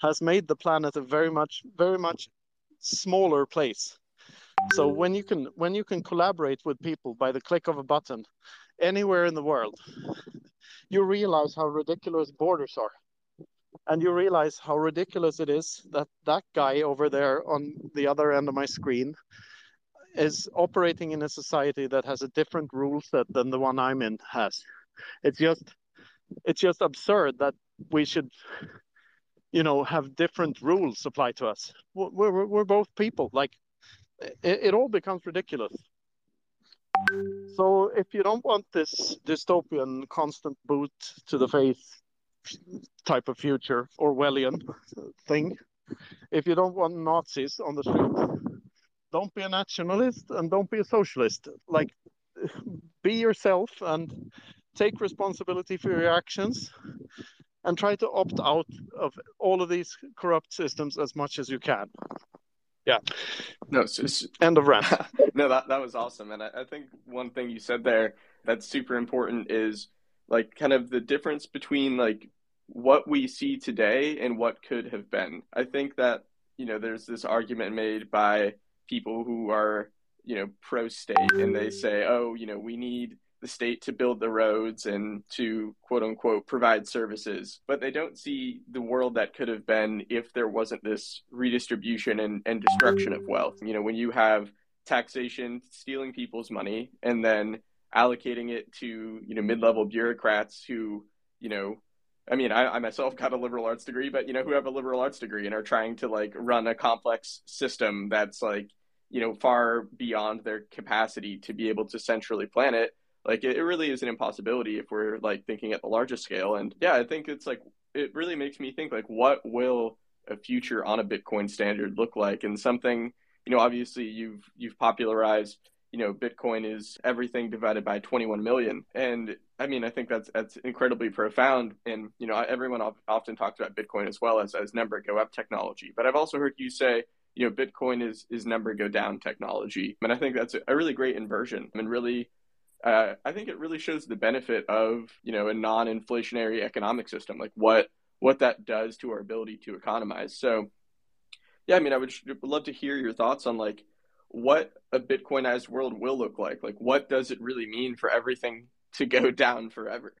has made the planet a very much, very much smaller place. So when you can when you can collaborate with people by the click of a button anywhere in the world, you realize how ridiculous borders are and you realize how ridiculous it is that that guy over there on the other end of my screen is operating in a society that has a different rule set than the one I'm in has. It's just it's just absurd that we should you know have different rules applied to us. We're we're, we're both people. Like it, it all becomes ridiculous. So if you don't want this dystopian constant boot to the face type of future, Orwellian thing. If you don't want Nazis on the street, don't be a nationalist and don't be a socialist. Like, be yourself and take responsibility for your actions and try to opt out of all of these corrupt systems as much as you can. Yeah. No, it's, it's... end of rant. no, that that was awesome, and I, I think one thing you said there that's super important is like kind of the difference between like what we see today and what could have been. I think that, you know, there's this argument made by people who are, you know, pro state and they say, oh, you know, we need the state to build the roads and to quote unquote provide services. But they don't see the world that could have been if there wasn't this redistribution and, and destruction of wealth. You know, when you have taxation stealing people's money and then allocating it to, you know, mid level bureaucrats who, you know, I mean, I, I, myself got a liberal arts degree, but you know, who have a liberal arts degree and are trying to like run a complex system that's like, you know, far beyond their capacity to be able to centrally plan it. Like, it, it really is an impossibility if we're like thinking at the largest scale. And yeah, I think it's like it really makes me think like, what will a future on a Bitcoin standard look like? And something, you know, obviously you've you've popularized you know, Bitcoin is everything divided by 21 million. And I mean, I think that's that's incredibly profound. And you know, everyone often talks about Bitcoin as well as as number go up technology. But I've also heard you say, you know, Bitcoin is is number go down technology. And I think that's a really great inversion. and really. Uh, I think it really shows the benefit of you know a non-inflationary economic system, like what what that does to our ability to economize. So, yeah, I mean, I would love to hear your thoughts on like what a Bitcoinized world will look like. Like, what does it really mean for everything to go down forever?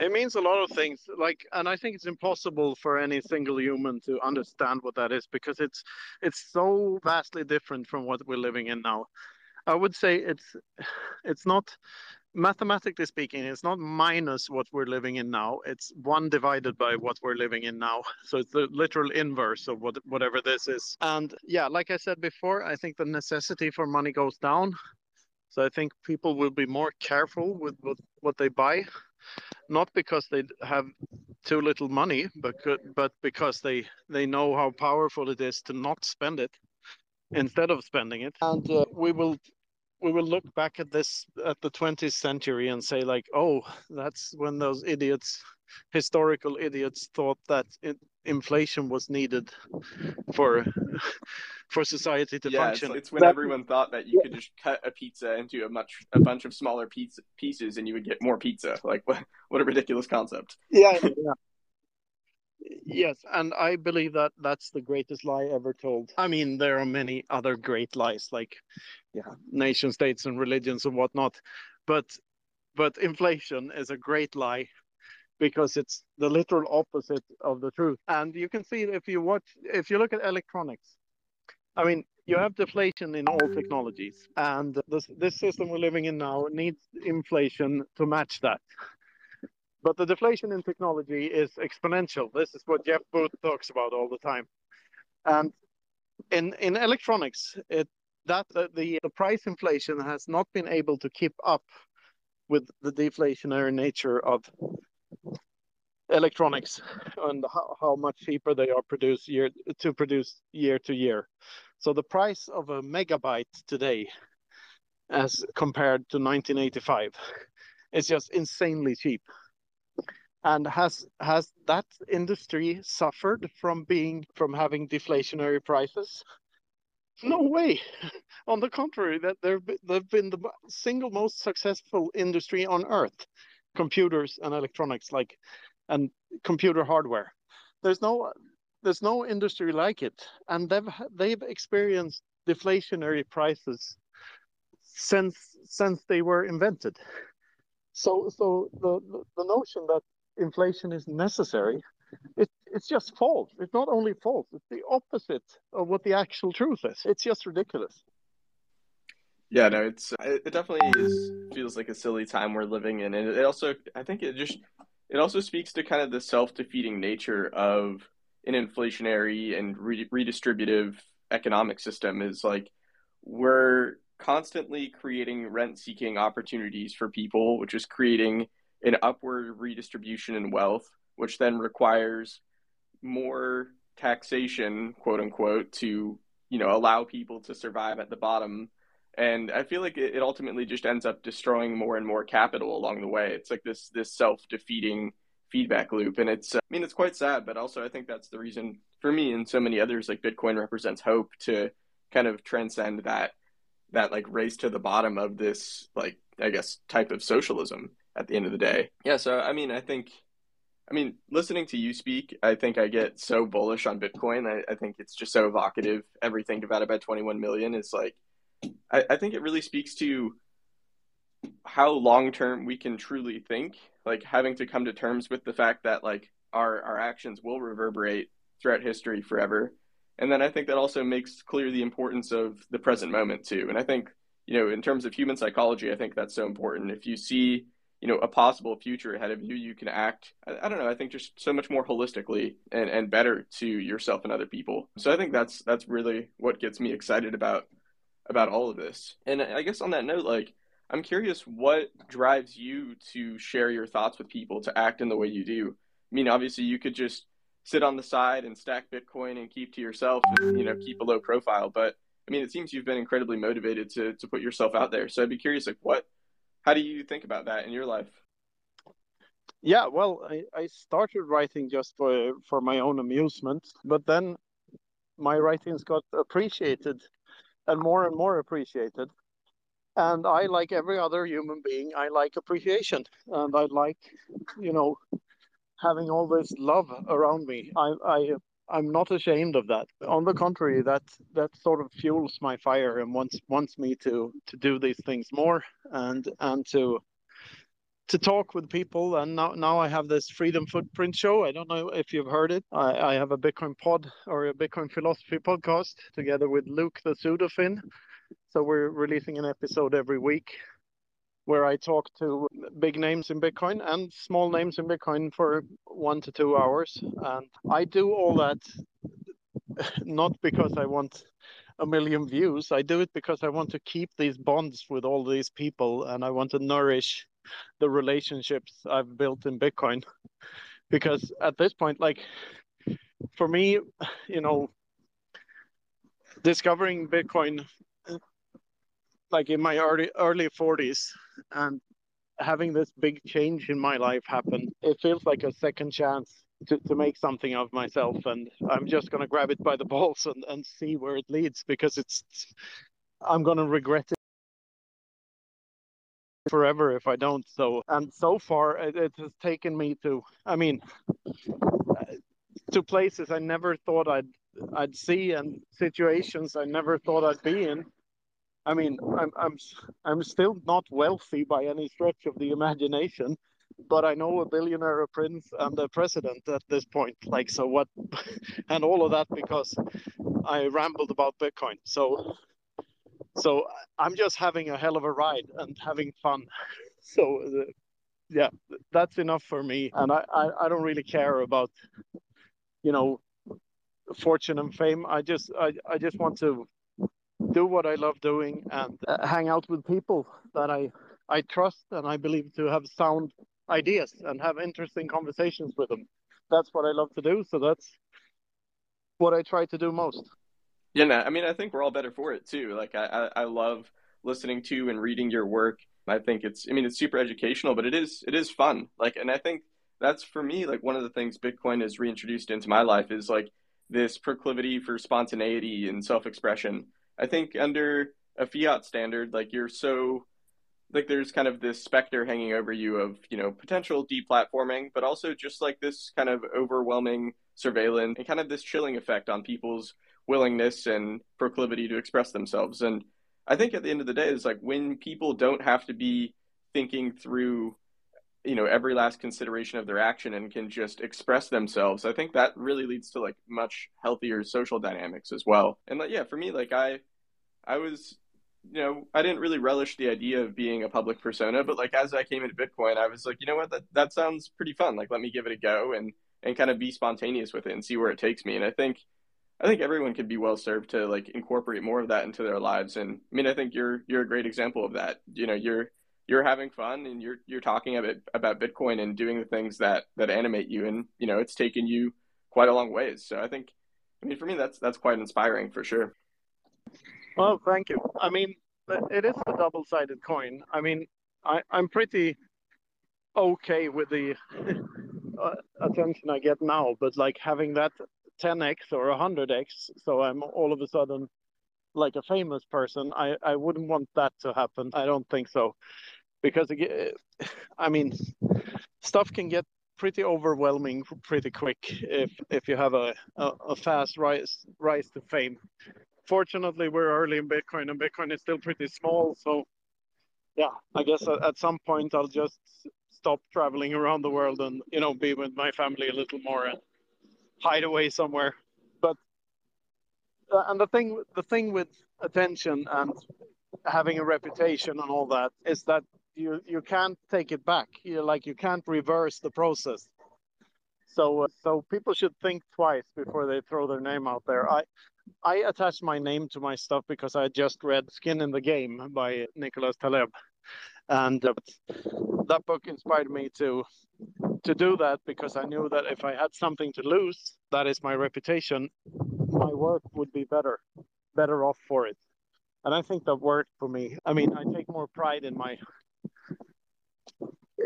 It means a lot of things. Like, and I think it's impossible for any single human to understand what that is because it's it's so vastly different from what we're living in now. I would say it's it's not mathematically speaking, it's not minus what we're living in now. It's one divided by what we're living in now. So it's the literal inverse of what whatever this is. And yeah, like I said before, I think the necessity for money goes down. So I think people will be more careful with what, they buy, not because they have too little money, but but because they they know how powerful it is to not spend it instead of spending it. And uh, we will we will look back at this at the 20th century and say like oh that's when those idiots historical idiots thought that it, inflation was needed for for society to yeah, function. it's, it's when that, everyone thought that you yeah. could just cut a pizza into a much a bunch of smaller pizza pieces and you would get more pizza. Like what what a ridiculous concept. Yeah, yeah yes and i believe that that's the greatest lie ever told. I mean there are many other great lies like yeah nation states and religions and whatnot but but inflation is a great lie because it's the literal opposite of the truth. And you can see if you watch if you look at electronics i mean you have deflation in all technologies and this, this system we're living in now needs inflation to match that but the deflation in technology is exponential. This is what Jeff Booth talks about all the time. And in in electronics, it that the, the, the price inflation has not been able to keep up with the deflationary nature of electronics and how, how much cheaper they are produced year to produce year to year. So the price of a megabyte today as compared to 1985 is just insanely cheap. And has has that industry suffered from being from having deflationary prices? No way. on the contrary, that they've they've been the single most successful industry on earth, computers and electronics, like and computer hardware. There's no there's no industry like it, and they've they've experienced deflationary prices since since they were invented. So so the the notion that inflation is necessary, it, it's just false. It's not only false, it's the opposite of what the actual truth is. It's just ridiculous. Yeah, no, it's uh, it definitely is feels like a silly time we're living in, and it also I think it just it also speaks to kind of the self defeating nature of an inflationary and re- redistributive economic system. Is like we're constantly creating rent seeking opportunities for people, which is creating an upward redistribution in wealth, which then requires more taxation, quote unquote, to you know allow people to survive at the bottom. And I feel like it, ultimately just ends up destroying more and more capital along the way. It's like this this self defeating feedback loop, and it's uh, I mean it's quite sad, but also I think that's the reason for me and so many others like Bitcoin represents hope to kind of transcend that that like race to the bottom of this like I guess type of socialism at the end of the day. Yeah, so I mean, I think, I mean, listening to you speak, I think I get so bullish on Bitcoin. I, I think it's just so evocative. Everything divided by 21 million is like, I, I think it really speaks to how long term we can truly think. Like having to come to terms with the fact that like our our actions will reverberate throughout history forever. And then I think that also makes clear the importance of the present moment too. And I think, you know, in terms of human psychology, I think that's so important. If you see you know a possible future ahead of you you can act I, I, don't know i think just so much more holistically and, and better to yourself and other people. So i think that's that's really what gets me excited about about all of this. And i guess on that note like i'm curious what drives you to share your thoughts with people to act in the way you do? I mean obviously you could just sit on the side and stack bitcoin and keep to yourself and you know keep a low profile. But i mean it seems you've been incredibly motivated to to put yourself out there. So i'd be curious like what how do you think about that in your life? Yeah, well, I, I started writing just for for my own amusement, but then my writings got appreciated and more and more appreciated. And I, like every other human being, I like appreciation, and I like, you know, having all this love around me. I, I I'm not ashamed of that. On the contrary, that that sort of fuels my fire and wants wants me to to do these things more and and to to talk with people. And now, now I have this Freedom Footprint show. I don't know if you've heard it. I, I have a Bitcoin pod or a Bitcoin philosophy podcast together with Luke the Pseudofin. So we're releasing an episode every week where I talk to big names in Bitcoin and small names in Bitcoin for one to two hours. And I do all that not because I want a million views. I do it because I want to keep these bonds with all these people and I want to nourish the relationships I've built in Bitcoin. Because at this point, like for me, you know, discovering Bitcoin like in my early early 40s and having this big change in my life happen, it feels like a second chance to, to make something of myself and i'm just going to grab it by the balls and, and see where it leads because it's i'm going to regret it forever if i don't. So and so far it, it has taken me to i mean uh, to places i never thought i'd i'd see and situations i never thought i'd be in i mean i'm i'm i'm still not wealthy by any stretch of the imagination but I know a billionaire, a prince, and a president at this point. Like, so what? and all of that because I rambled about Bitcoin. So, so I'm just having a hell of a ride and having fun. So, uh, yeah, that's enough for me. And I, I, I don't really care about, you know, fortune and fame. I just, I, I just want to do what I love doing and uh, hang out with people that I I trust and I believe to have sound ideas and have interesting conversations with them. That's what I love to do. So that's what I try to do most. Yeah, no, I mean, I think we're all better for it too. Like, I, I, I love listening to and reading your work. I think it's, I mean, it's super educational, but it is, it is fun. Like, and I think that's for me, like one of the things Bitcoin has reintroduced into my life is like this proclivity for spontaneity and self-expression. I think under a fiat standard, like you're so like there's kind of this specter hanging over you of you know potential deplatforming but also just like this kind of overwhelming surveillance and kind of this chilling effect on people's willingness and proclivity to express themselves. And i think at the end of the day it's like when people don't have to be thinking through you know every last consideration of their action and can just express themselves i think that really leads to like much healthier social dynamics as well and like yeah for me like i i was you know, I didn't really relish the idea of being a public persona, but like as I came into Bitcoin, I was like, you know what, that that sounds pretty fun. Like let me give it a go and and kind of be spontaneous with it and see where it takes me. And I think I think everyone could be well served to like incorporate more of that into their lives. And I mean, I think you're you're a great example of that. You know, you're you're having fun and you're you're talking about about Bitcoin and doing the things that that animate you, and you know, it's taken you quite a long ways. So I think, I mean, for me, that's that's quite inspiring for sure. Well, thank you. I mean, it is a double-sided coin. I mean, I, I'm pretty okay with the uh, attention I get now, but like having that 10x or 100x, so I'm all of a sudden like a famous person. I, I wouldn't want that to happen. I don't think so, because I mean, stuff can get pretty overwhelming pretty quick if if you have a, a, a fast rise rise to fame fortunately, we're early in Bitcoin, and Bitcoin is still pretty small. So, yeah, I guess at some point I'll just stop traveling around the world and you know be with my family a little more and hide away somewhere. But uh, and the thing the thing with attention and having a reputation and all that is that you you can't take it back. You like you can't reverse the process. So uh, so people should think twice before they throw their name out there. I I attached my name to my stuff because I just read Skin in the Game by Nicholas Taleb, and uh, that book inspired me to to do that because I knew that if I had something to lose, that is my reputation, my work would be better, better off for it, and I think that worked for me. I mean, I take more pride in my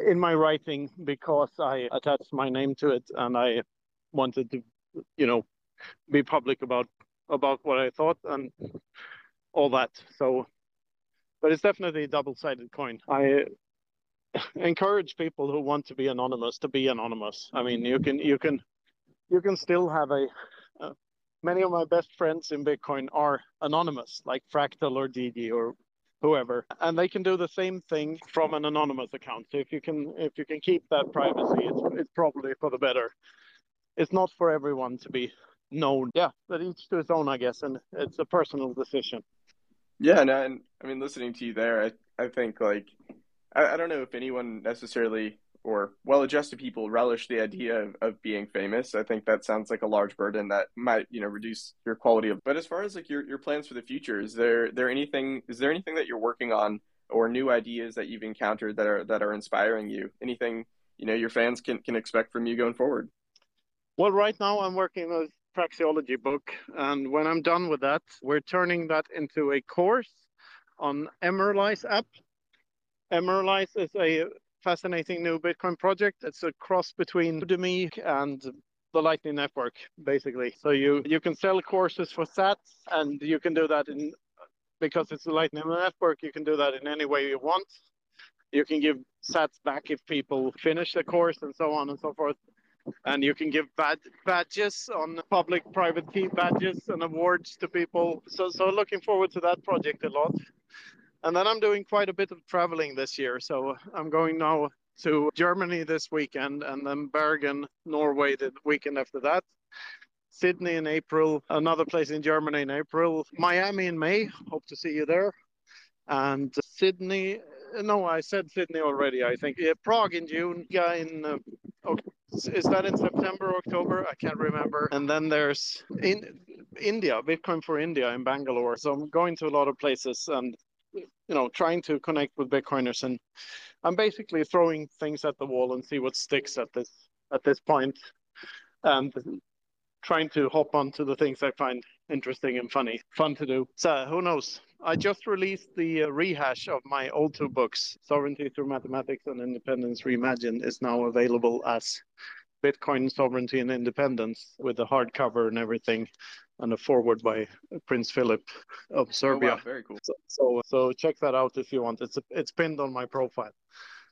in my writing because I attached my name to it and I wanted to, you know, be public about about what I thought and all that. So, but it's definitely a double-sided coin. I encourage people who want to be anonymous to be anonymous. I mean, you can you can you can still have a. Uh, many of my best friends in Bitcoin are anonymous, like Fractal or Didi or whoever, and they can do the same thing from an anonymous account. So if you can if you can keep that privacy, it's it's probably for the better. It's not for everyone to be known. Yeah, but each to his own, I guess, and it's a personal decision. Yeah, and, and I mean, listening to you there, I I think like I, I don't know if anyone necessarily or well-adjusted people relish the idea of, of being famous. I think that sounds like a large burden that might, you know, reduce your quality of. But as far as like your, your plans for the future, is there there anything is there anything that you're working on or new ideas that you've encountered that are that are inspiring you? Anything you know your fans can can expect from you going forward? Well, right now I'm working on a praxeology book, and when I'm done with that, we're turning that into a course on Emerlyze app. Emerlyze is a fascinating new Bitcoin project. It's a cross between Udemy and the Lightning Network, basically. So you you can sell courses for Sats, and you can do that in because it's the Lightning Network. You can do that in any way you want. You can give Sats back if people finish the course, and so on and so forth. And you can give bad badges on public-private key badges and awards to people. So so looking forward to that project a lot. And then I'm doing quite a bit of traveling this year. So I'm going now to Germany this weekend and then Bergen, Norway the weekend after that. Sydney in April, another place in Germany in April, Miami in May. Hope to see you there. And Sydney, no, I said Sydney already, I think. Yeah, Prague in June. Yeah, in uh, is that in September, October? I can't remember. And then there's in India, Bitcoin for India in Bangalore. So I'm going to a lot of places and you know trying to connect with bitcoiners and i'm basically throwing things at the wall and see what sticks at this at this point and trying to hop onto the things i find interesting and funny fun to do. So who knows? I just released the uh, rehash of my old two books sovereignty through mathematics and independence reimagined is now available as bitcoin sovereignty and independence with the hardcover and everything and a forward by Prince Philip of Serbia. Oh, wow. Very cool. So, so, so check that out if you want. It's it's pinned on my profile.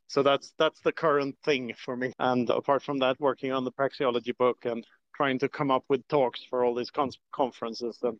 So that's that's the current thing for me. And apart from that, working on the praxeology book and trying to come up with talks for all these con- conferences. And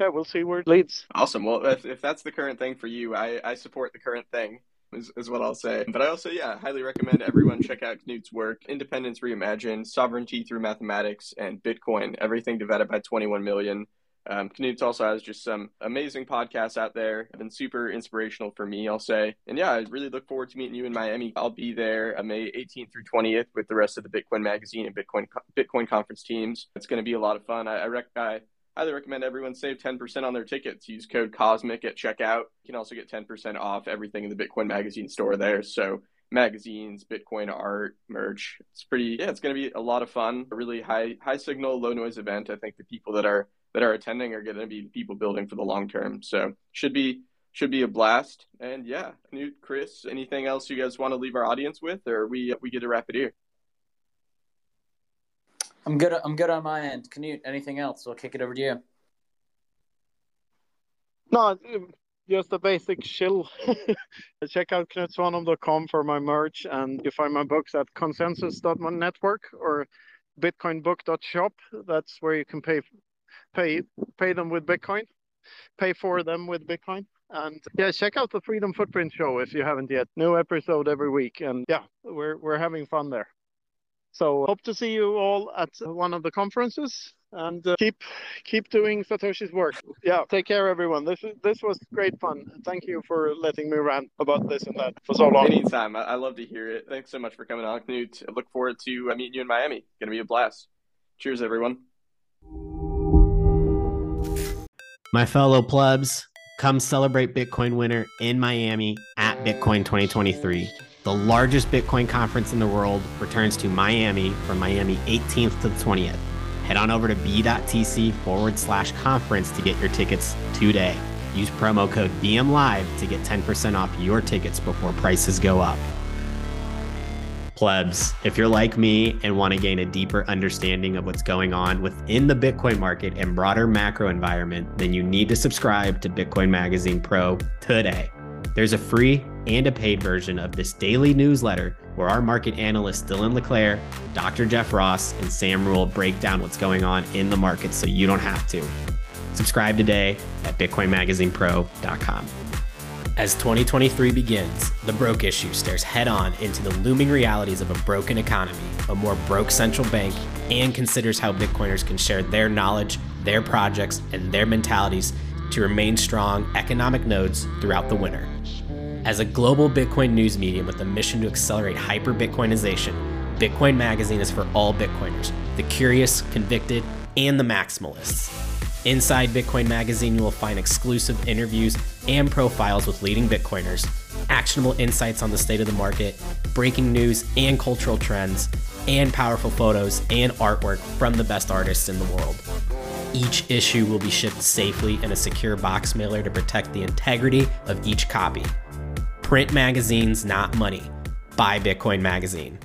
yeah, we'll see where it leads. Awesome. Well, if, if that's the current thing for you, I, I support the current thing is, is what I'll say. But I also, yeah, highly recommend everyone check out Knut's work, Independence Reimagined, Sovereignty Through Mathematics, and Bitcoin, everything divided by 21 million. Um, Knut also has just some amazing podcasts out there. Have been super inspirational for me, I'll say. And yeah, I really look forward to meeting you in Miami. I'll be there May 18th through 20th with the rest of the Bitcoin Magazine and Bitcoin Bitcoin conference teams. It's going to be a lot of fun. I, I, rec- I highly recommend everyone save 10% on their tickets. Use code COSMIC at checkout. You can also get 10% off everything in the Bitcoin Magazine store there. So magazines, Bitcoin art, merch. It's pretty yeah, it's going to be a lot of fun. A really high high signal, low noise event. I think the people that are that are attending are going to be people building for the long term. So should be should be a blast. And yeah, Knut, Chris, anything else you guys want to leave our audience with, or we we get to wrap it here? I'm good. I'm good on my end. Knut, anything else? I'll kick it over to you. No, just a basic shill. Check out knutsvanholm.com for my merch, and you find my books at consensus.network or bitcoinbook.shop. That's where you can pay pay pay them with Bitcoin, pay for them with Bitcoin. And yeah, check out the Freedom Footprint show if you haven't yet. New episode every week, and yeah, we're we're having fun there. So hope to see you all at one of the conferences and uh, keep keep doing Satoshi's work. Yeah, take care everyone. This this was great fun. Thank you for letting me rant about this and that for so long. Anytime. I, I love to hear it. Thanks so much for coming on, Knut. I look forward to uh, meeting you in Miami. Going to be a blast. Cheers, everyone. My fellow plebs, come celebrate Bitcoin winter in Miami at Bitcoin 2023 the largest Bitcoin conference in the world, returns to Miami from Miami 18th to the 20th. Head on over to b.tc forward slash conference to get your tickets today. Use promo code BMLive to get 10% off your tickets before prices go up. Plebs, if you're like me and want to gain a deeper understanding of what's going on within the Bitcoin market and broader macro environment, then you need to subscribe to Bitcoin Magazine Pro today. There's a free and a paid version of this daily newsletter where our market analysts Dylan LeClair, Dr. Jeff Ross, and Sam Rule break down what's going on in the market so you don't have to. Subscribe today at BitcoinMagazinePro.com. As 2023 begins, The Broke Issue stares head on into the looming realities of a broken economy, a more broke central bank, and considers how Bitcoiners can share their knowledge, their projects, and their mentalities to remain strong economic nodes throughout the winter. As a global Bitcoin news medium with a mission to accelerate hyper Bitcoinization, Bitcoin Magazine is for all Bitcoiners the curious, convicted, and the maximalists. Inside Bitcoin Magazine, you will find exclusive interviews and profiles with leading Bitcoiners, actionable insights on the state of the market, breaking news and cultural trends, and powerful photos and artwork from the best artists in the world. Each issue will be shipped safely in a secure box mailer to protect the integrity of each copy. Print magazines, not money. Buy Bitcoin Magazine.